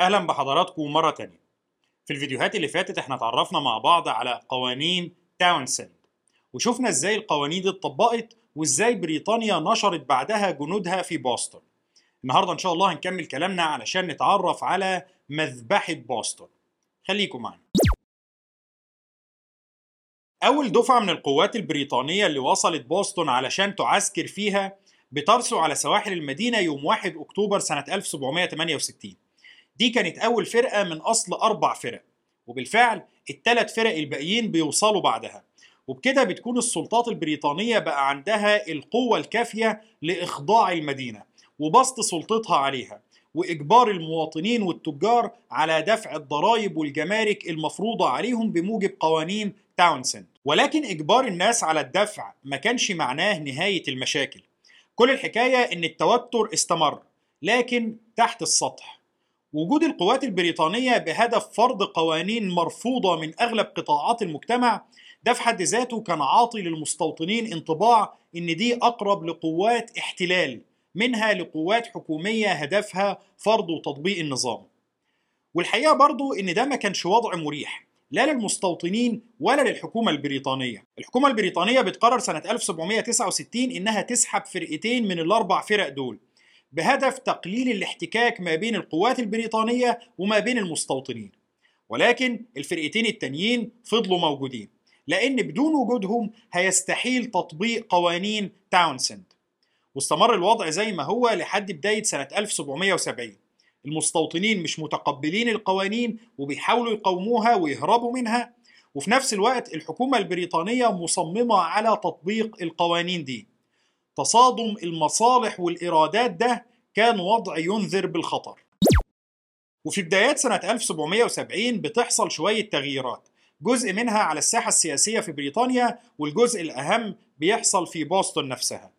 أهلا بحضراتكم مرة تانية. في الفيديوهات اللي فاتت إحنا اتعرفنا مع بعض على قوانين تاونسند وشفنا إزاي القوانين دي اتطبقت وإزاي بريطانيا نشرت بعدها جنودها في بوسطن. النهارده إن شاء الله هنكمل كلامنا علشان نتعرف على مذبحة بوسطن. خليكم معنا. أول دفعة من القوات البريطانية اللي وصلت بوسطن علشان تعسكر فيها بترسو على سواحل المدينة يوم 1 أكتوبر سنة 1768 دي كانت أول فرقة من أصل أربع فرق وبالفعل الثلاث فرق الباقيين بيوصلوا بعدها. وبكده بتكون السلطات البريطانية بقى عندها القوة الكافية لإخضاع المدينة وبسط سلطتها عليها وإجبار المواطنين والتجار على دفع الضرائب والجمارك المفروضة عليهم بموجب قوانين تاونسند ولكن إجبار الناس على الدفع ما كانش معناه نهاية المشاكل. كل الحكاية إن التوتر استمر لكن تحت السطح. وجود القوات البريطانية بهدف فرض قوانين مرفوضة من أغلب قطاعات المجتمع ده في حد ذاته كان عاطي للمستوطنين انطباع إن دي أقرب لقوات احتلال منها لقوات حكومية هدفها فرض وتطبيق النظام. والحقيقة برضو إن ده ما كانش وضع مريح لا للمستوطنين ولا للحكومة البريطانية. الحكومة البريطانية بتقرر سنة 1769 إنها تسحب فرقتين من الأربع فرق دول. بهدف تقليل الاحتكاك ما بين القوات البريطانية وما بين المستوطنين. ولكن الفرقتين التانيين فضلوا موجودين لأن بدون وجودهم هيستحيل تطبيق قوانين تاونسند واستمر الوضع زي ما هو لحد بداية سنة 1770 المستوطنين مش متقبلين القوانين وبيحاولوا يقاوموها ويهربوا منها وفي نفس الوقت الحكومة البريطانية مصممة على تطبيق القوانين دي. تصادم المصالح والإرادات ده كان وضع ينذر بالخطر. وفي بدايات سنة 1770 بتحصل شوية تغييرات جزء منها على الساحة السياسية في بريطانيا والجزء الأهم بيحصل في بوسطن نفسها.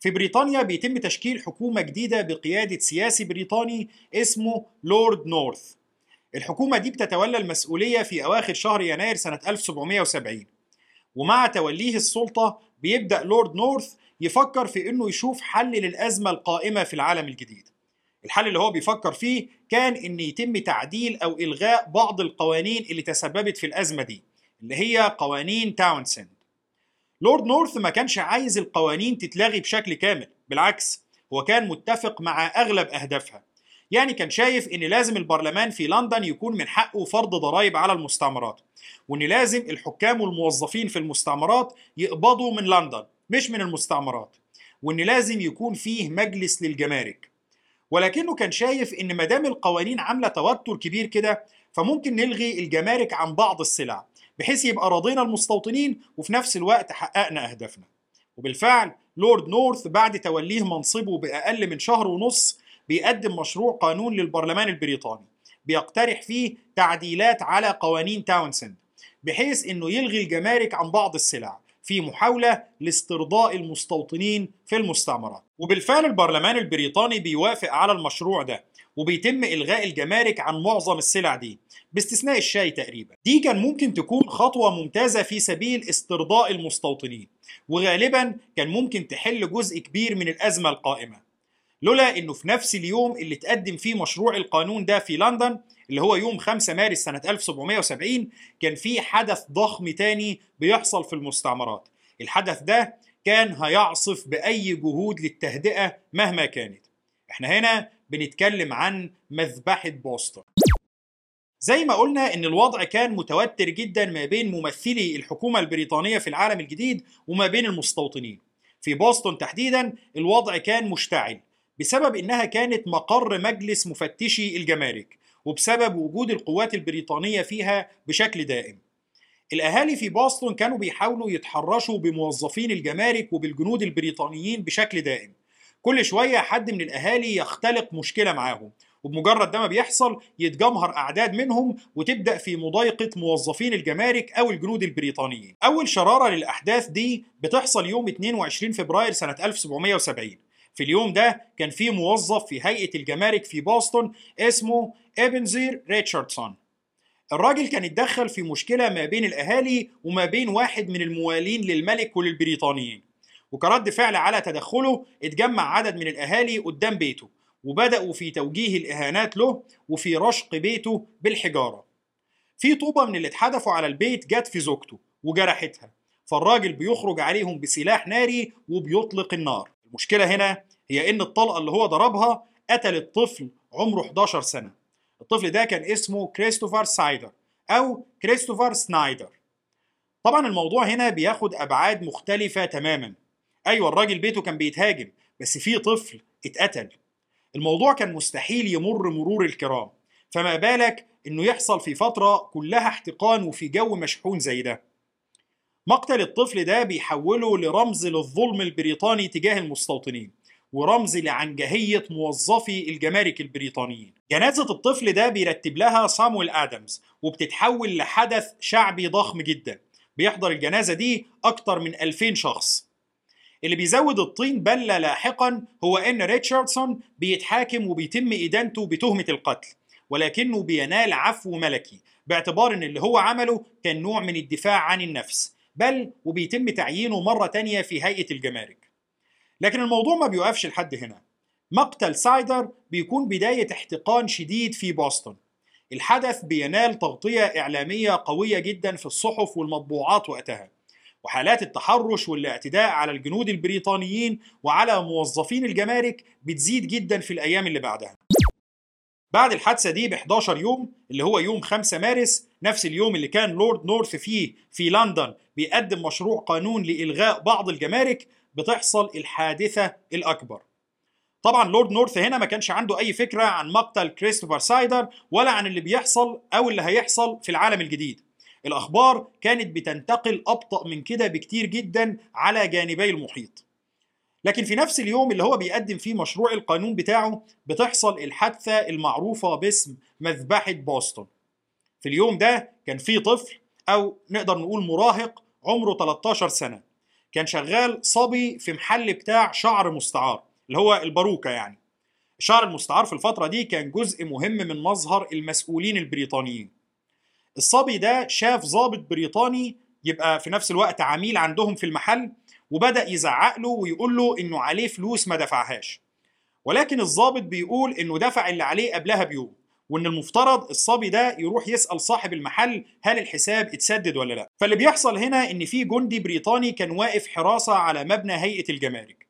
في بريطانيا بيتم تشكيل حكومة جديدة بقيادة سياسي بريطاني اسمه لورد نورث. الحكومة دي بتتولى المسؤولية في أواخر شهر يناير سنة 1770 ومع توليه السلطة بيبدأ لورد نورث يفكر في إنه يشوف حل للأزمة القائمة في العالم الجديد. الحل اللي هو بيفكر فيه كان إن يتم تعديل أو إلغاء بعض القوانين اللي تسببت في الأزمة دي اللي هي قوانين تاونسند. لورد نورث ما كانش عايز القوانين تتلغي بشكل كامل، بالعكس هو كان متفق مع أغلب أهدافها. يعني كان شايف إن لازم البرلمان في لندن يكون من حقه فرض ضرائب على المستعمرات وإن لازم الحكام والموظفين في المستعمرات يقبضوا من لندن مش من المستعمرات وإن لازم يكون فيه مجلس للجمارك. ولكنه كان شايف إن ما دام القوانين عاملة توتر كبير كده فممكن نلغي الجمارك عن بعض السلع بحيث يبقى راضينا المستوطنين وفي نفس الوقت حققنا أهدافنا. وبالفعل لورد نورث بعد توليه منصبه بأقل من شهر ونص بيقدم مشروع قانون للبرلمان البريطاني بيقترح فيه تعديلات على قوانين تاونسند بحيث إنه يلغي الجمارك عن بعض السلع. في محاولة لاسترضاء المستوطنين في المستعمرات. وبالفعل البرلمان البريطاني بيوافق على المشروع ده وبيتم إلغاء الجمارك عن معظم السلع دي باستثناء الشاي تقريبا. دي كان ممكن تكون خطوة ممتازة في سبيل استرضاء المستوطنين وغالبا كان ممكن تحل جزء كبير من الأزمة القائمة. لولا إنه في نفس اليوم اللي تقدم فيه مشروع القانون ده في لندن اللي هو يوم 5 مارس سنة 1770 كان في حدث ضخم تاني بيحصل في المستعمرات. الحدث ده كان هيعصف بأي جهود للتهدئة مهما كانت. إحنا هنا بنتكلم عن مذبحة بوسطن زي ما قلنا إن الوضع كان متوتر جدا ما بين ممثلي الحكومة البريطانية في العالم الجديد وما بين المستوطنين. في بوسطن تحديدا الوضع كان مشتعل بسبب إنها كانت مقر مجلس مفتشي الجمارك. وبسبب وجود القوات البريطانية فيها بشكل دائم. الأهالي في بoston كانوا بيحاولوا يتحرشوا بموظفين الجمارك وبالجنود البريطانيين بشكل دائم. كل شوية حد من الأهالي يختلق مشكلة معاهم وبمجرد ده ما بيحصل يتجمهر أعداد منهم وتبدأ في مضايقة موظفين الجمارك أو الجنود البريطانيين. أول شرارة للأحداث دي بتحصل يوم 22 فبراير سنة 1770 في اليوم ده كان في موظف في هيئة الجمارك في بوسطن اسمه إبنزير ريتشاردسون. الراجل كان اتدخل في مشكلة ما بين الأهالي وما بين واحد من الموالين للملك وللبريطانيين. وكرد فعل على تدخله اتجمع عدد من الأهالي قدام بيته وبدأوا في توجيه الإهانات له وفي رشق بيته بالحجارة. في طوبة من اللي اتحدفوا على البيت جت في زوجته وجرحتها فالراجل بيخرج عليهم بسلاح ناري وبيطلق النار. المشكلة هنا هي إن الطلقة اللي هو ضربها قتلت طفل عمره 11 سنة. الطفل ده كان اسمه كريستوفر سايدر أو كريستوفر سنايدر. طبعا الموضوع هنا بياخد أبعاد مختلفة تماما. أيوة الراجل بيته كان بيتهاجم بس في طفل اتقتل. الموضوع كان مستحيل يمر مرور الكرام. فما بالك إنه يحصل في فترة كلها احتقان وفي جو مشحون زي ده. مقتل الطفل ده بيحوله لرمز للظلم البريطاني تجاه المستوطنين. ورمز لعنجهية موظفي الجمارك البريطانيين. جنازة الطفل ده بيرتب لها صامويل آدمز وبتتحول لحدث شعبي ضخم جدا. بيحضر الجنازة دي أكتر من 2000 شخص. اللي بيزود الطين بلة لاحقا هو إن ريتشاردسون بيتحاكم وبيتم إدانته بتهمة القتل ولكنه بينال عفو ملكي باعتبار إن اللي هو عمله كان نوع من الدفاع عن النفس بل وبيتم تعيينه مرة تانية في هيئة الجمارك. لكن الموضوع ما بيوقفش لحد هنا. مقتل سايدر بيكون بداية احتقان شديد في بوسطن. الحدث بينال تغطية إعلامية قوية جدا في الصحف والمطبوعات وقتها. وحالات التحرش والاعتداء على الجنود البريطانيين وعلى موظفين الجمارك بتزيد جدا في الأيام اللي بعدها. بعد الحادثة دي ب 11 يوم اللي هو يوم 5 مارس نفس اليوم اللي كان لورد نورث فيه في لندن بيقدم مشروع قانون لإلغاء بعض الجمارك بتحصل الحادثة الأكبر. طبعا لورد نورث هنا ما كانش عنده أي فكرة عن مقتل كريستوفر سايدر ولا عن اللي بيحصل أو اللي هيحصل في العالم الجديد. الأخبار كانت بتنتقل أبطأ من كده بكتير جدا على جانبي المحيط. لكن في نفس اليوم اللي هو بيقدم فيه مشروع القانون بتاعه بتحصل الحادثة المعروفة باسم مذبحة بوسطن. في اليوم ده كان في طفل أو نقدر نقول مراهق عمره 13 سنة. كان شغال صبي في محل بتاع شعر مستعار اللي هو الباروكة يعني. الشعر المستعار في الفترة دي كان جزء مهم من مظهر المسؤولين البريطانيين. الصبي ده شاف ضابط بريطاني يبقى في نفس الوقت عميل عندهم في المحل وبدأ يزعق له ويقول له إنه عليه فلوس ما دفعهاش. ولكن الضابط بيقول إنه دفع اللي عليه قبلها بيوم. وإن المفترض الصبي ده يروح يسأل صاحب المحل هل الحساب اتسدد ولا لأ. فاللي بيحصل هنا إن في جندي بريطاني كان واقف حراسة على مبنى هيئة الجمارك.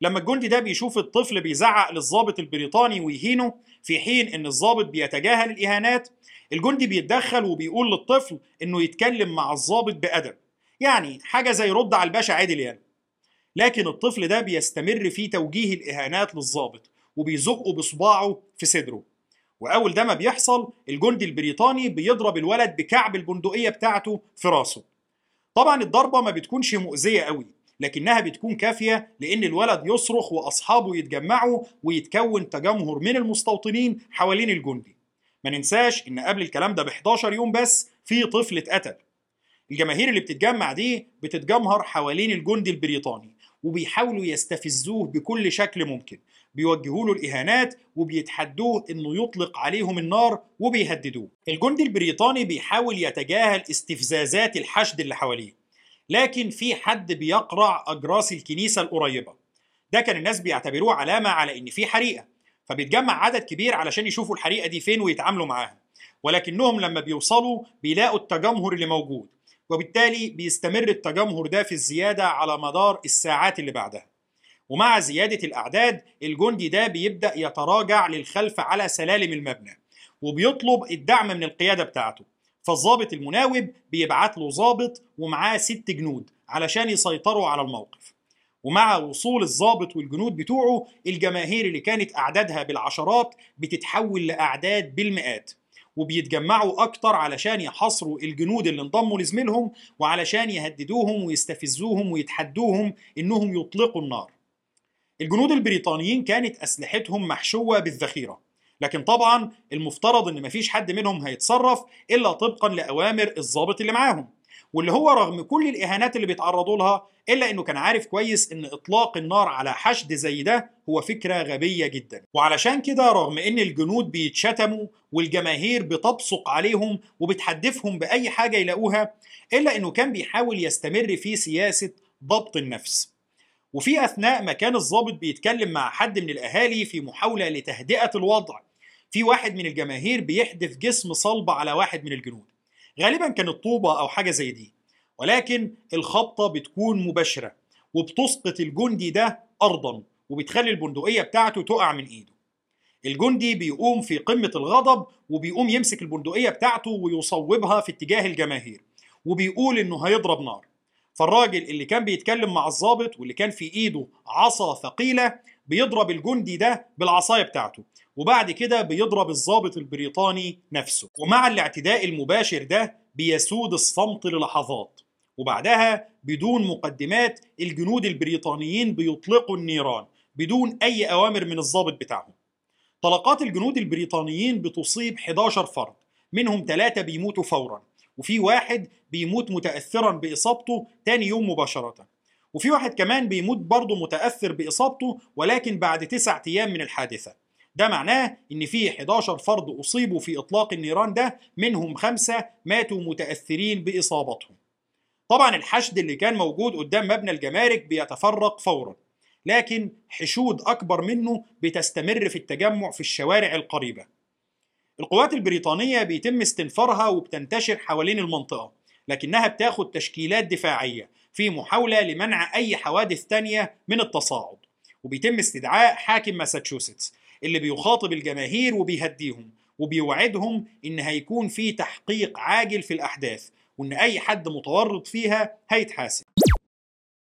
لما الجندي ده بيشوف الطفل بيزعق للضابط البريطاني ويهينه في حين إن الضابط بيتجاهل الإهانات الجندي بيتدخل وبيقول للطفل إنه يتكلم مع الضابط بأدب. يعني حاجة زي رد على الباشا عادل يعني. لكن الطفل ده بيستمر في توجيه الإهانات للضابط وبيزقه بصباعه في صدره. وأول ده ما بيحصل الجندي البريطاني بيضرب الولد بكعب البندقية بتاعته في راسه. طبعا الضربة ما بتكونش مؤذية قوي لكنها بتكون كافية لأن الولد يصرخ وأصحابه يتجمعوا ويتكون تجمهر من المستوطنين حوالين الجندي. ما ننساش إن قبل الكلام ده ب 11 يوم بس في طفل اتقتل. الجماهير اللي بتتجمع دي بتتجمهر حوالين الجندي البريطاني وبيحاولوا يستفزوه بكل شكل ممكن. بيوجهوا له الإهانات وبيتحدوه إنه يطلق عليهم النار وبيهددوه. الجندي البريطاني بيحاول يتجاهل استفزازات الحشد اللي حواليه لكن في حد بيقرع أجراس الكنيسة القريبة. ده كان الناس بيعتبروه علامة على إن في حريقة فبيتجمع عدد كبير علشان يشوفوا الحريقة دي فين ويتعاملوا معاها. ولكنهم لما بيوصلوا بيلاقوا التجمهر اللي موجود وبالتالي بيستمر التجمهر ده في الزيادة على مدار الساعات اللي بعدها. ومع زيادة الأعداد الجندي ده بيبدأ يتراجع للخلف على سلالم المبنى وبيطلب الدعم من القيادة بتاعته. فالضابط المناوب بيبعت له ضابط ومعاه ست جنود علشان يسيطروا على الموقف. ومع وصول الضابط والجنود بتوعه الجماهير اللي كانت أعدادها بالعشرات بتتحول لأعداد بالمئات وبيتجمعوا أكتر علشان يحاصروا الجنود اللي انضموا لزميلهم وعلشان يهددوهم ويستفزوهم ويتحدوهم إنهم يطلقوا النار. الجنود البريطانيين كانت أسلحتهم محشوة بالذخيرة لكن طبعا المفترض إن مفيش حد منهم هيتصرف إلا طبقا لأوامر الضابط اللي معاهم. واللي هو رغم كل الإهانات اللي بيتعرضوا لها إلا إنه كان عارف كويس إن إطلاق النار على حشد زي ده هو فكرة غبية جدا. وعلشان كده رغم إن الجنود بيتشتموا والجماهير بتبصق عليهم وبتحدفهم بأي حاجة يلاقوها إلا إنه كان بيحاول يستمر في سياسة ضبط النفس. وفي أثناء ما كان الضابط بيتكلم مع حد من الأهالي في محاولة لتهدئة الوضع في واحد من الجماهير بيحدف جسم صلب على واحد من الجنود. غالبا كانت طوبة أو حاجة زي دي. ولكن الخبطة بتكون مباشرة وبتسقط الجندي ده أرضا وبتخلي البندقية بتاعته تقع من إيده. الجندي بيقوم في قمة الغضب وبيقوم يمسك البندقية بتاعته ويصوبها في اتجاه الجماهير وبيقول إنه هيضرب نار. فالراجل اللي كان بيتكلم مع الضابط واللي كان في إيده عصا ثقيلة بيضرب الجندي ده بالعصاية بتاعته وبعد كده بيضرب الضابط البريطاني نفسه. ومع الاعتداء المباشر ده بيسود الصمت للحظات وبعدها بدون مقدمات الجنود البريطانيين بيطلقوا النيران بدون أي أوامر من الضابط بتاعهم. طلقات الجنود البريطانيين بتصيب 11 فرد منهم ثلاثة بيموتوا فورا وفي واحد بيموت متأثرا بإصابته تاني يوم مباشرة وفي واحد كمان بيموت برضه متأثر بإصابته ولكن بعد تسعة أيام من الحادثة ده معناه إن في 11 فرد أصيبوا في إطلاق النيران ده منهم خمسة ماتوا متأثرين بإصابتهم. طبعا الحشد اللي كان موجود قدام مبنى الجمارك بيتفرق فورا لكن حشود أكبر منه بتستمر في التجمع في الشوارع القريبة. القوات البريطانية بيتم استنفارها وبتنتشر حوالين المنطقة لكنها بتاخد تشكيلات دفاعية في محاولة لمنع أي حوادث تانية من التصاعد. وبيتم استدعاء حاكم ماساتشوستس اللي بيخاطب الجماهير وبيهديهم وبيوعدهم إن هيكون في تحقيق عاجل في الأحداث وإن أي حد متورط فيها هيتحاسب.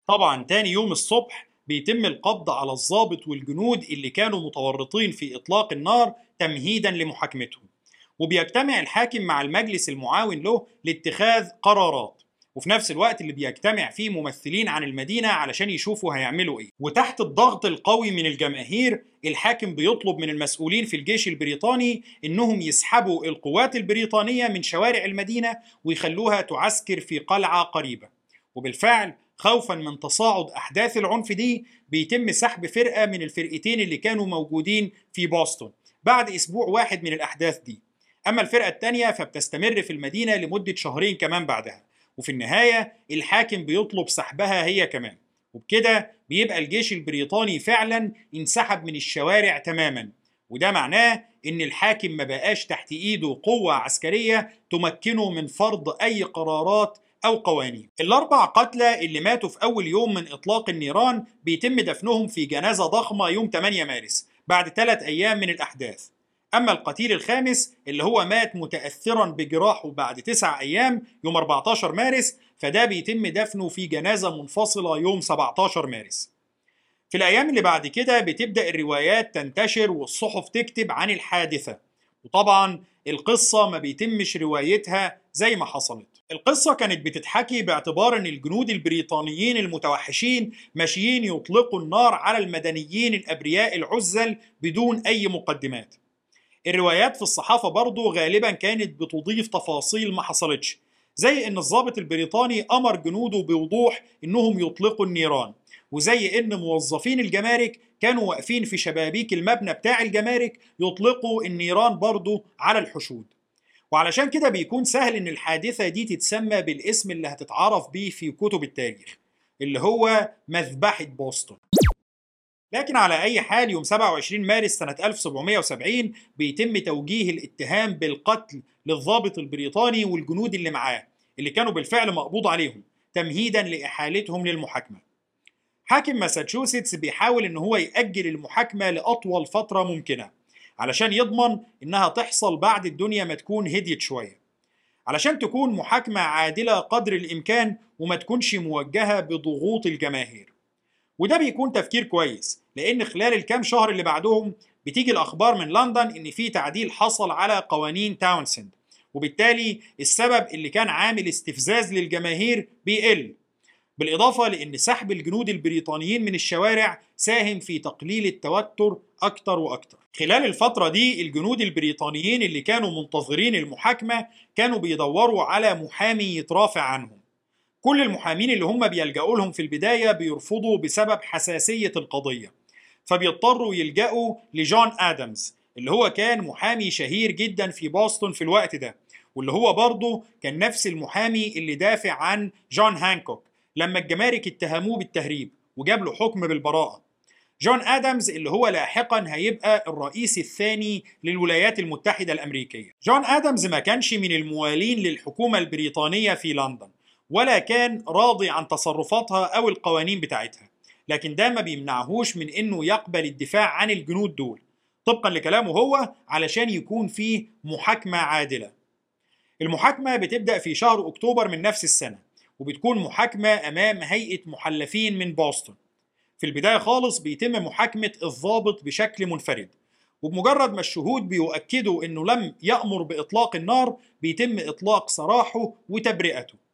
طبعا تاني يوم الصبح بيتم القبض على الضابط والجنود اللي كانوا متورطين في إطلاق النار تمهيدا لمحاكمتهم. وبيجتمع الحاكم مع المجلس المعاون له لاتخاذ قرارات. وفي نفس الوقت اللي بيجتمع فيه ممثلين عن المدينة علشان يشوفوا هيعملوا إيه. وتحت الضغط القوي من الجماهير الحاكم بيطلب من المسؤولين في الجيش البريطاني إنهم يسحبوا القوات البريطانية من شوارع المدينة ويخلوها تعسكر في قلعة قريبة. وبالفعل خوفا من تصاعد أحداث العنف دي بيتم سحب فرقة من الفرقتين اللي كانوا موجودين في بوسطن. بعد أسبوع واحد من الأحداث دي. أما الفرقة التانية فبتستمر في المدينة لمدة شهرين كمان بعدها وفي النهاية الحاكم بيطلب سحبها هي كمان وبكده بيبقى الجيش البريطاني فعلا انسحب من الشوارع تماما وده معناه إن الحاكم ما بقاش تحت إيده قوة عسكرية تمكنه من فرض أي قرارات أو قوانين. الأربع قتلى اللي ماتوا في أول يوم من إطلاق النيران بيتم دفنهم في جنازة ضخمة يوم 8 مارس بعد ثلاث أيام من الأحداث. أما القتيل الخامس اللي هو مات متأثرا بجراحه بعد تسع أيام يوم 14 مارس فده بيتم دفنه في جنازة منفصلة يوم 17 مارس. في الأيام اللي بعد كده بتبدأ الروايات تنتشر والصحف تكتب عن الحادثة. وطبعا القصة ما بيتمش روايتها زي ما حصلت. القصة كانت بتتحكي باعتبار إن الجنود البريطانيين المتوحشين ماشيين يطلقوا النار على المدنيين الأبرياء العزل بدون أي مقدمات. الروايات في الصحافة برضه غالبا كانت بتضيف تفاصيل ما حصلتش زي إن الضابط البريطاني أمر جنوده بوضوح إنهم يطلقوا النيران وزي إن موظفين الجمارك كانوا واقفين في شبابيك المبنى بتاع الجمارك يطلقوا النيران برضه على الحشود. وعلشان كده بيكون سهل إن الحادثة دي تتسمى بالاسم اللي هتتعرف بيه في كتب التاريخ اللي هو مذبحة بوسطن. لكن على أي حال يوم 27 مارس سنة 1770 بيتم توجيه الاتهام بالقتل للضابط البريطاني والجنود اللي معاه اللي كانوا بالفعل مقبوض عليهم تمهيدا لإحالتهم للمحاكمة. حاكم ماساتشوستس بيحاول إن هو يأجل المحاكمة لأطول فترة ممكنة علشان يضمن إنها تحصل بعد الدنيا ما تكون هديت شوية. علشان تكون محاكمة عادلة قدر الإمكان وما تكونش موجهة بضغوط الجماهير. وده بيكون تفكير كويس لأن خلال الكام شهر اللي بعدهم بتيجي الأخبار من لندن إن في تعديل حصل على قوانين تاونسند وبالتالي السبب اللي كان عامل استفزاز للجماهير بيقل بالإضافة لأن سحب الجنود البريطانيين من الشوارع ساهم في تقليل التوتر أكتر وأكتر. خلال الفترة دي الجنود البريطانيين اللي كانوا منتظرين المحاكمة كانوا بيدوروا على محامي يترافع عنهم. كل المحامين اللي هم بيلجأوا لهم في البداية بيرفضوا بسبب حساسية القضية فبيضطروا يلجأوا لجون آدمز اللي هو كان محامي شهير جدا في بوسطن في الوقت ده واللي هو برضه كان نفس المحامي اللي دافع عن جون هانكوك لما الجمارك اتهموه بالتهريب وجاب له حكم بالبراءة. جون آدمز اللي هو لاحقا هيبقى الرئيس الثاني للولايات المتحدة الأمريكية. جون آدمز ما كانش من الموالين للحكومة البريطانية في لندن. ولا كان راضي عن تصرفاتها أو القوانين بتاعتها. لكن ده ما بيمنعهوش من إنه يقبل الدفاع عن الجنود دول. طبقا لكلامه هو علشان يكون فيه محاكمة عادلة. المحاكمة بتبدأ في شهر أكتوبر من نفس السنة وبتكون محاكمة أمام هيئة محلفين من بوسطن. في البداية خالص بيتم محاكمة الضابط بشكل منفرد. وبمجرد ما الشهود بيؤكدوا إنه لم يأمر بإطلاق النار بيتم إطلاق سراحه وتبرئته.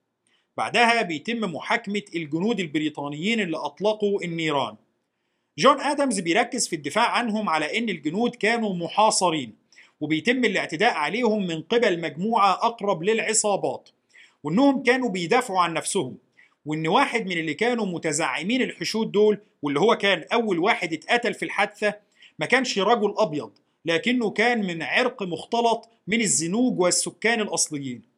بعدها بيتم محاكمة الجنود البريطانيين اللي أطلقوا النيران. جون آدمز بيركز في الدفاع عنهم على أن الجنود كانوا محاصرين وبيتم الاعتداء عليهم من قبل مجموعة أقرب للعصابات وأنهم كانوا بيدافعوا عن نفسهم. وأن واحد من اللي كانوا متزعمين الحشود دول واللي هو كان أول واحد اتقتل في الحادثة ما كانش رجل أبيض لكنه كان من عرق مختلط من الزنوج والسكان الأصليين.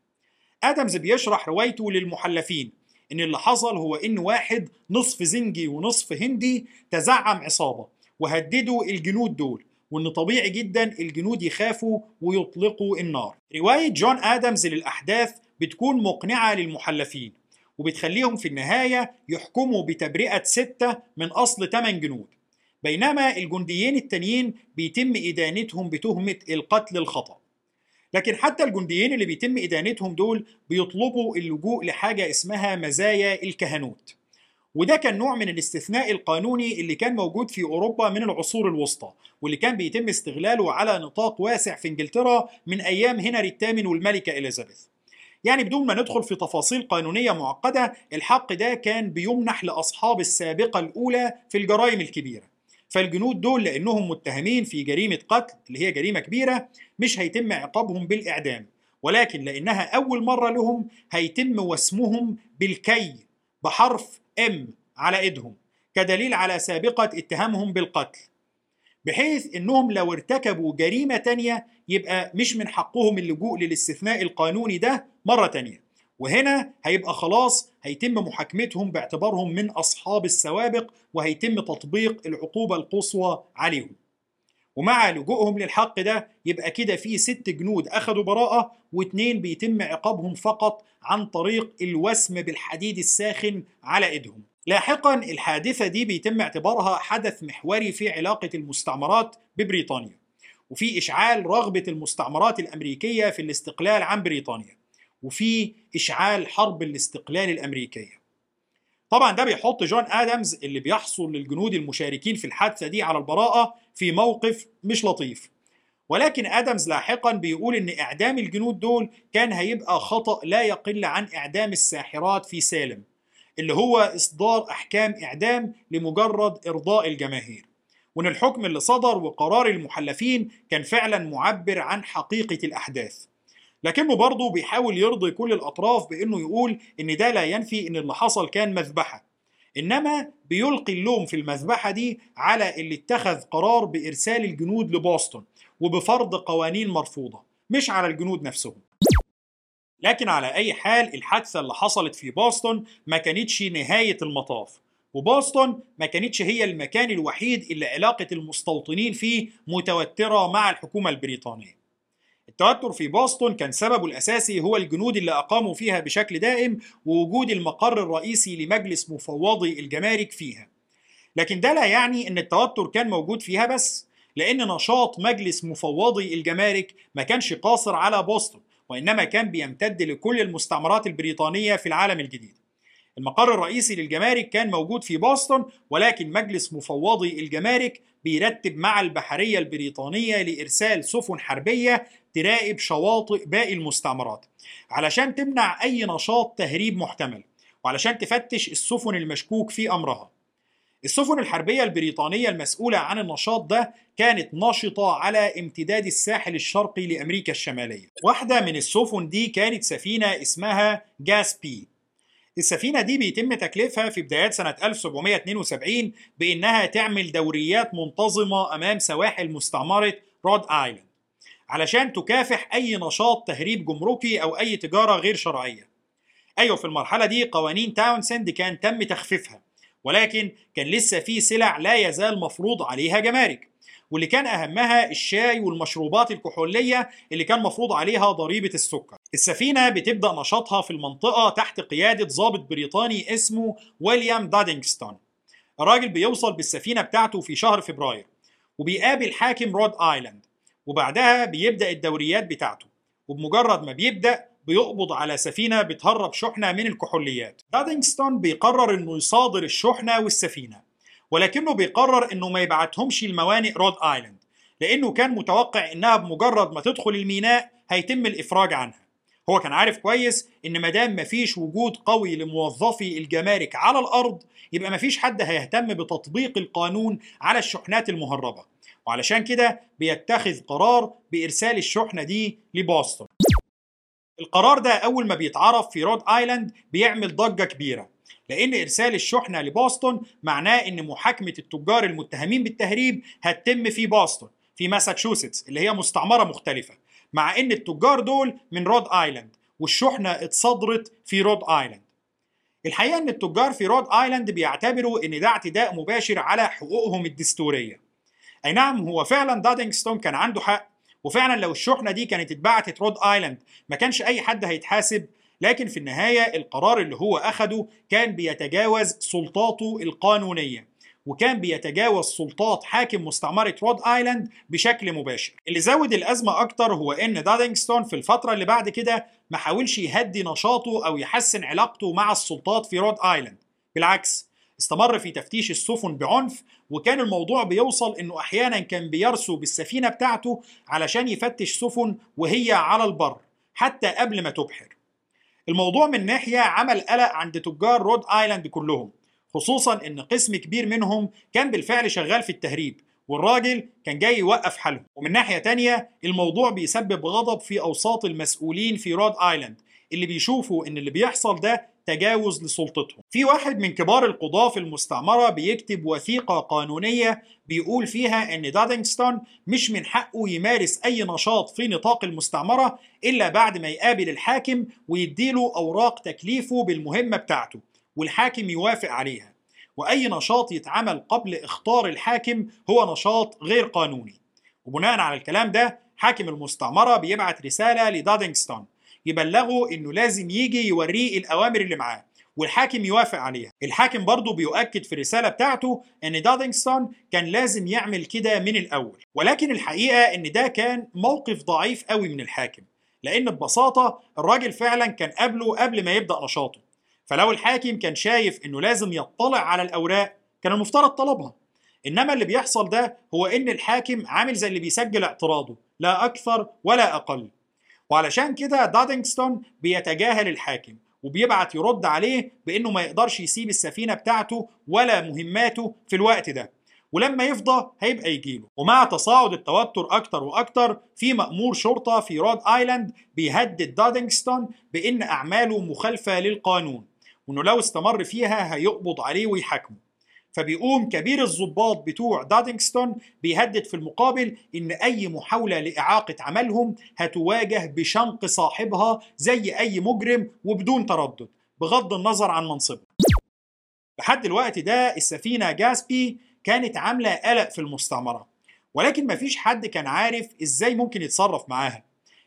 آدمز بيشرح روايته للمحلفين إن اللي حصل هو إن واحد نصف زنجي ونصف هندي تزعم عصابة وهددوا الجنود دول وإن طبيعي جدا الجنود يخافوا ويطلقوا النار. رواية جون آدمز للأحداث بتكون مقنعة للمحلفين وبتخليهم في النهاية يحكموا بتبرئة ستة من أصل 8 جنود بينما الجنديين التانيين بيتم إدانتهم بتهمة القتل الخطأ. لكن حتى الجنديين اللي بيتم إدانتهم دول بيطلبوا اللجوء لحاجة اسمها مزايا الكهنوت. وده كان نوع من الاستثناء القانوني اللي كان موجود في أوروبا من العصور الوسطى واللي كان بيتم استغلاله على نطاق واسع في إنجلترا من أيام هنري الثامن والملكة إليزابيث. يعني بدون ما ندخل في تفاصيل قانونية معقدة الحق ده كان بيمنح لأصحاب السابقة الأولى في الجرائم الكبيرة. فالجنود دول لأنهم متهمين في جريمة قتل اللي هي جريمة كبيرة مش هيتم عقابهم بالإعدام ولكن لأنها أول مرة لهم هيتم وسمهم بالكي بحرف إم على إيدهم كدليل على سابقة اتهامهم بالقتل بحيث إنهم لو ارتكبوا جريمة تانية يبقى مش من حقهم اللجوء للاستثناء القانوني ده مرة تانية. وهنا هيبقى خلاص هيتم محاكمتهم باعتبارهم من أصحاب السوابق وهيتم تطبيق العقوبة القصوى عليهم. ومع لجوءهم للحق ده يبقى كده في ست جنود أخدوا براءة واتنين بيتم عقابهم فقط عن طريق الوسم بالحديد الساخن على إيدهم. لاحقا الحادثة دي بيتم اعتبارها حدث محوري في علاقة المستعمرات ببريطانيا. وفي إشعال رغبة المستعمرات الأمريكية في الاستقلال عن بريطانيا. وفي إشعال حرب الاستقلال الأمريكية. طبعا ده بيحط جون آدمز اللي بيحصل للجنود المشاركين في الحادثة دي على البراءة في موقف مش لطيف. ولكن آدمز لاحقا بيقول إن إعدام الجنود دول كان هيبقى خطأ لا يقل عن إعدام الساحرات في سالم اللي هو إصدار أحكام إعدام لمجرد إرضاء الجماهير. وإن الحكم اللي صدر وقرار المحلفين كان فعلا معبر عن حقيقة الأحداث. لكنه برضه بيحاول يرضي كل الأطراف بأنه يقول إن ده لا ينفي إن اللي حصل كان مذبحة. إنما بيلقي اللوم في المذبحة دي على اللي اتخذ قرار بإرسال الجنود لبوسطن وبفرض قوانين مرفوضة مش على الجنود نفسهم. لكن على أي حال الحادثة اللي حصلت في بوسطن ما كانتش نهاية المطاف وبوسطن ما كانتش هي المكان الوحيد اللي علاقة المستوطنين فيه متوترة مع الحكومة البريطانية. التوتر في بوسطن كان سببه الأساسي هو الجنود اللي أقاموا فيها بشكل دائم ووجود المقر الرئيسي لمجلس مفوضي الجمارك فيها. لكن ده لا يعني أن التوتر كان موجود فيها بس لأن نشاط مجلس مفوضي الجمارك ما كانش قاصر على بوسطن وإنما كان بيمتد لكل المستعمرات البريطانية في العالم الجديد. المقر الرئيسي للجمارك كان موجود في بوسطن ولكن مجلس مفوضي الجمارك بيرتب مع البحرية البريطانية لإرسال سفن حربية تراقب شواطئ باقي المستعمرات علشان تمنع أي نشاط تهريب محتمل وعلشان تفتش السفن المشكوك في أمرها. السفن الحربية البريطانية المسؤولة عن النشاط ده كانت نشطة على امتداد الساحل الشرقي لأمريكا الشمالية. واحدة من السفن دي كانت سفينة اسمها جاسبي. السفينة دي بيتم تكليفها في بدايات سنة 1772 بإنها تعمل دوريات منتظمة أمام سواحل مستعمرة رود آيلاند علشان تكافح أي نشاط تهريب جمركي أو أي تجارة غير شرعية. أيوة في المرحلة دي قوانين تاونسند كان تم تخفيفها ولكن كان لسه في سلع لا يزال مفروض عليها جمارك. واللي كان أهمها الشاي والمشروبات الكحولية اللي كان مفروض عليها ضريبة السكر. السفينة بتبدأ نشاطها في المنطقة تحت قيادة ضابط بريطاني اسمه ويليام دادينغستون. الراجل بيوصل بالسفينة بتاعته في شهر فبراير وبيقابل حاكم رود آيلاند وبعدها بيبدأ الدوريات بتاعته وبمجرد ما بيبدأ بيقبض على سفينة بتهرب شحنة من الكحوليات. دادينغستون بيقرر إنه يصادر الشحنة والسفينة. ولكنه بيقرر إنه ما يبعتهمش الموانئ رود آيلاند لأنه كان متوقع إنها بمجرد ما تدخل الميناء هيتم الإفراج عنها. هو كان عارف كويس إن ما دام مفيش وجود قوي لموظفي الجمارك على الأرض يبقى مفيش حد هيهتم بتطبيق القانون على الشحنات المهربة. وعلشان كده بيتخذ قرار بإرسال الشحنة دي لبوسطن. القرار ده أول ما بيتعرف في رود آيلاند بيعمل ضجة كبيرة. لأن ارسال الشحنه لبوسطن معناه ان محاكمه التجار المتهمين بالتهريب هتتم في بوسطن في ماساتشوستس اللي هي مستعمره مختلفه مع ان التجار دول من رود آيلاند والشحنه اتصدرت في رود آيلاند. الحقيقة ان التجار في رود آيلاند بيعتبروا ان ده اعتداء مباشر على حقوقهم الدستوريه. اي نعم هو فعلا دادينغستون كان عنده حق وفعلا لو الشحنة دي كانت اتباعت رود آيلاند ما كانش أي حد هيتحاسب لكن في النهاية القرار اللي هو أخده كان بيتجاوز سلطاته القانونية وكان بيتجاوز سلطات حاكم مستعمرة رود آيلاند بشكل مباشر. اللي زود الأزمة أكتر هو إن دادينغستون في الفترة اللي بعد كده ما حاولش يهدي نشاطه أو يحسن علاقته مع السلطات في رود آيلاند. بالعكس استمر في تفتيش السفن بعنف وكان الموضوع بيوصل إنه أحيانا كان بيرسو بالسفينة بتاعته علشان يفتش سفن وهي على البر حتى قبل ما تبحر. الموضوع من ناحية عمل قلق عند تجار رود آيلاند كلهم خصوصا إن قسم كبير منهم كان بالفعل شغال في التهريب والراجل كان جاي يوقف حالهم ومن ناحية تانية الموضوع بيسبب غضب في أوساط المسؤولين في رود آيلاند اللي بيشوفوا إن اللي بيحصل ده تجاوز لسلطتهم. في واحد من كبار القضاة في المستعمرة بيكتب وثيقة قانونية بيقول فيها إن دادينغستون مش من حقه يمارس أي نشاط في نطاق المستعمرة إلا بعد ما يقابل الحاكم ويديله أوراق تكليفه بالمهمة بتاعته والحاكم يوافق عليها. وأي نشاط يتعمل قبل اختار الحاكم هو نشاط غير قانوني. وبناء على الكلام ده حاكم المستعمرة بيبعت رسالة لدادينغستون. يبلغه إنه لازم يجي يوريه الأوامر اللي معاه والحاكم يوافق عليها. الحاكم برضه بيؤكد في الرسالة بتاعته إن دادينغستون كان لازم يعمل كده من الأول. ولكن الحقيقة إن ده كان موقف ضعيف قوي من الحاكم لأن ببساطة الراجل فعلا كان قبله قبل ما يبدأ نشاطه. فلو الحاكم كان شايف إنه لازم يطلع على الأوراق كان المفترض طلبها. إنما اللي بيحصل ده هو إن الحاكم عامل زي اللي بيسجل اعتراضه لا أكثر ولا أقل. وعلشان كده دادينغستون بيتجاهل الحاكم وبيبعت يرد عليه بإنه ما يقدرش يسيب السفينة بتاعته ولا مهماته في الوقت ده. ولما يفضى هيبقى يجيله ومع تصاعد التوتر أكتر وأكتر في مأمور شرطة في رود آيلاند بيهدد دادينغستون بإن أعماله مخالفة للقانون. وإنه لو استمر فيها هيقبض عليه ويحاكمه. فبيقوم كبير الضباط بتوع دادينغستون بيهدد في المقابل إن أي محاولة لإعاقة عملهم هتواجه بشنق صاحبها زي أي مجرم وبدون تردد بغض النظر عن منصبه. لحد الوقت ده السفينة جاسبي كانت عاملة قلق في المستعمرة ولكن مفيش حد كان عارف إزاي ممكن يتصرف معاها.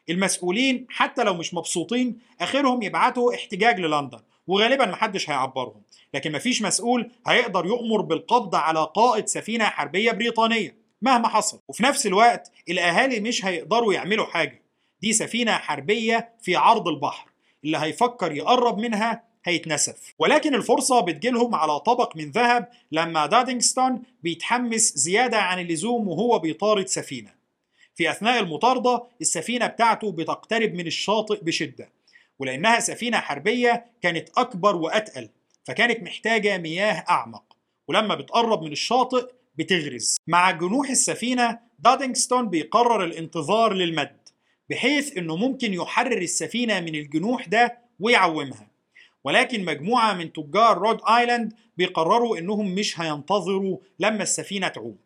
المسؤولين حتى لو مش مبسوطين آخرهم يبعتوا احتجاج للندن. وغالبا محدش هيعبرهم لكن مفيش مسؤول هيقدر يؤمر بالقبض على قائد سفينة حربية بريطانية مهما حصل. وفي نفس الوقت الأهالي مش هيقدروا يعملوا حاجة. دي سفينة حربية في عرض البحر. اللي هيفكر يقرب منها هيتنسف. ولكن الفرصة بتجيلهم على طبق من ذهب لما دادينغستون بيتحمس زيادة عن اللزوم وهو بيطارد سفينة. في أثناء المطاردة السفينة بتاعته بتقترب من الشاطئ بشدة. ولأنها سفينة حربية كانت أكبر وأتقل فكانت محتاجة مياه أعمق ولما بتقرب من الشاطئ بتغرز. مع جنوح السفينة دادينغستون بيقرر الانتظار للمد بحيث إنه ممكن يحرر السفينة من الجنوح ده ويعومها. ولكن مجموعة من تجار رود آيلاند بيقرروا إنهم مش هينتظروا لما السفينة تعوم.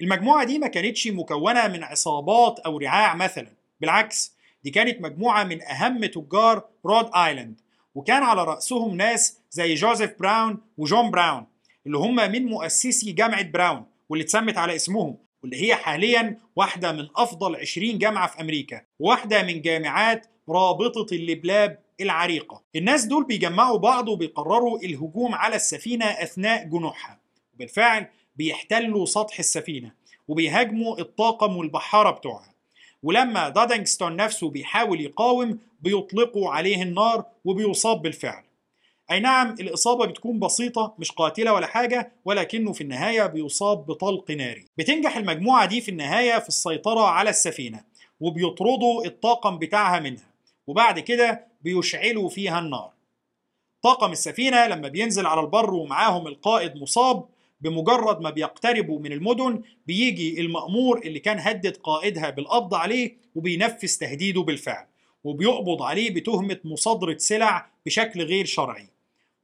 المجموعة دي ما كانتش مكونة من عصابات أو رعاع مثلا بالعكس دي كانت مجموعة من أهم تجار رود آيلاند وكان على رأسهم ناس زي جوزيف براون وجون براون اللي هم من مؤسسي جامعة براون واللي اتسمت على اسمهم واللي هي حاليا واحدة من أفضل 20 جامعة في أمريكا واحدة من جامعات رابطة اللبلاب العريقة. الناس دول بيجمعوا بعض وبيقرروا الهجوم على السفينة أثناء جنوحها وبالفعل بيحتلوا سطح السفينة وبيهاجموا الطاقم والبحارة بتوعها. ولما دادنجستون نفسه بيحاول يقاوم بيطلقوا عليه النار وبيصاب بالفعل. أي نعم الإصابة بتكون بسيطة مش قاتلة ولا حاجة ولكنه في النهاية بيصاب بطلق ناري. بتنجح المجموعة دي في النهاية في السيطرة على السفينة وبيطردوا الطاقم بتاعها منها وبعد كده بيشعلوا فيها النار. طاقم السفينة لما بينزل على البر ومعاهم القائد مصاب بمجرد ما بيقتربوا من المدن بيجي المأمور اللي كان هدد قائدها بالقبض عليه وبينفذ تهديده بالفعل وبيقبض عليه بتهمة مصادرة سلع بشكل غير شرعي.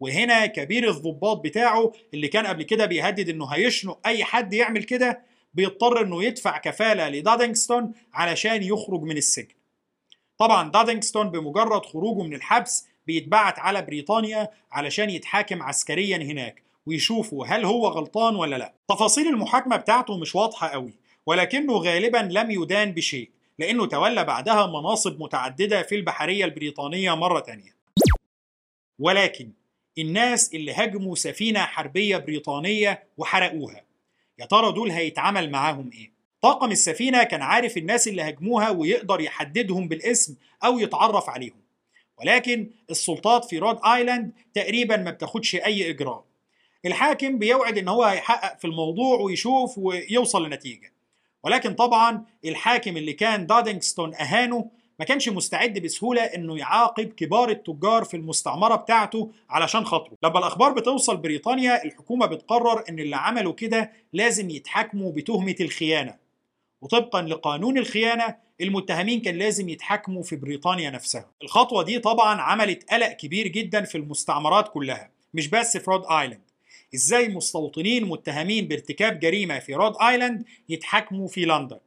وهنا كبير الضباط بتاعه اللي كان قبل كده بيهدد إنه هيشنق أي حد يعمل كده بيضطر إنه يدفع كفالة لدادنجستون علشان يخرج من السجن. طبعا دادنجستون بمجرد خروجه من الحبس بيتبعت على بريطانيا علشان يتحاكم عسكريا هناك. ويشوفوا هل هو غلطان ولا لا. تفاصيل المحاكمة بتاعته مش واضحة قوي ولكنه غالبا لم يدان بشيء لأنه تولى بعدها مناصب متعددة في البحرية البريطانية مرة تانية. ولكن الناس اللي هاجموا سفينة حربية بريطانية وحرقوها يا ترى دول هيتعمل معاهم إيه؟ طاقم السفينة كان عارف الناس اللي هاجموها ويقدر يحددهم بالاسم أو يتعرف عليهم ولكن السلطات في رود آيلاند تقريبا ما بتاخدش أي إجراء. الحاكم بيوعد إن هو هيحقق في الموضوع ويشوف ويوصل لنتيجة. ولكن طبعا الحاكم اللي كان دادنجستون أهانه ما كانش مستعد بسهولة إنه يعاقب كبار التجار في المستعمرة بتاعته علشان خاطره. لما الأخبار بتوصل بريطانيا الحكومة بتقرر إن اللي عملوا كده لازم يتحاكموا بتهمة الخيانة. وطبقا لقانون الخيانة المتهمين كان لازم يتحاكموا في بريطانيا نفسها. الخطوة دي طبعا عملت قلق كبير جدا في المستعمرات كلها مش بس في رود ايلاند إزاي مستوطنين متهمين بارتكاب جريمة في رود آيلاند يتحاكموا في لندن؟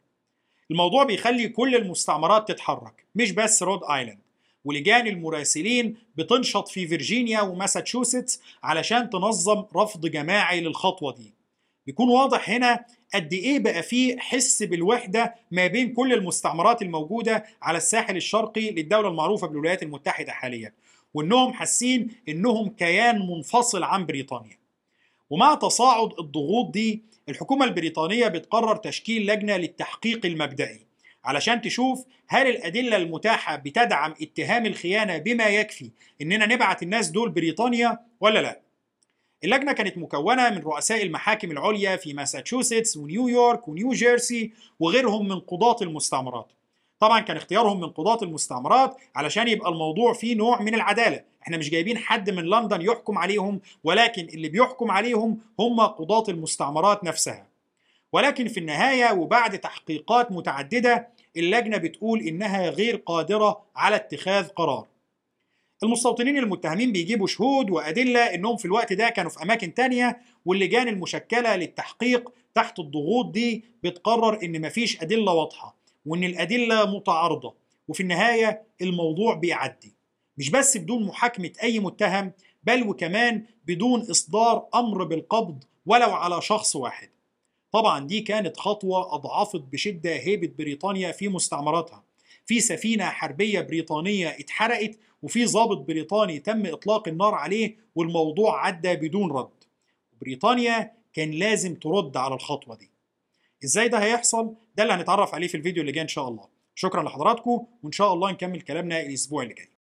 الموضوع بيخلي كل المستعمرات تتحرك مش بس رود آيلاند. ولجان المراسلين بتنشط في فيرجينيا وماساتشوستس علشان تنظم رفض جماعي للخطوة دي. بيكون واضح هنا قد إيه بقى فيه حس بالوحدة ما بين كل المستعمرات الموجودة على الساحل الشرقي للدولة المعروفة بالولايات المتحدة حاليا وإنهم حاسين إنهم كيان منفصل عن بريطانيا. ومع تصاعد الضغوط دي الحكومة البريطانية بتقرر تشكيل لجنة للتحقيق المبدئي علشان تشوف هل الأدلة المتاحة بتدعم اتهام الخيانة بما يكفي إننا نبعت الناس دول بريطانيا ولا لا. اللجنة كانت مكونة من رؤساء المحاكم العليا في ماساتشوستس ونيويورك ونيو جيرسي وغيرهم من قضاة المستعمرات. طبعا كان اختيارهم من قضاة المستعمرات علشان يبقى الموضوع فيه نوع من العدالة. إحنا مش جايبين حد من لندن يحكم عليهم ولكن اللي بيحكم عليهم هم قضاة المستعمرات نفسها. ولكن في النهاية وبعد تحقيقات متعددة اللجنة بتقول إنها غير قادرة على اتخاذ قرار. المستوطنين المتهمين بيجيبوا شهود وأدلة إنهم في الوقت ده كانوا في أماكن تانية واللجان المشكلة للتحقيق تحت الضغوط دي بتقرر إن مفيش أدلة واضحة. وإن الأدلة متعارضة وفي النهاية الموضوع بيعدي. مش بس بدون محاكمة أي متهم بل وكمان بدون إصدار أمر بالقبض ولو على شخص واحد. طبعا دي كانت خطوة أضعفت بشدة هيبة بريطانيا في مستعمراتها. في سفينة حربية بريطانية اتحرقت وفي ضابط بريطاني تم إطلاق النار عليه والموضوع عدى بدون رد. بريطانيا كان لازم ترد على الخطوة دي. إزاي ده هيحصل؟ ده اللي هنتعرف عليه في الفيديو اللي جاي إن شاء الله. شكرا لحضراتكم وإن شاء الله نكمل كلامنا الأسبوع اللي جاي.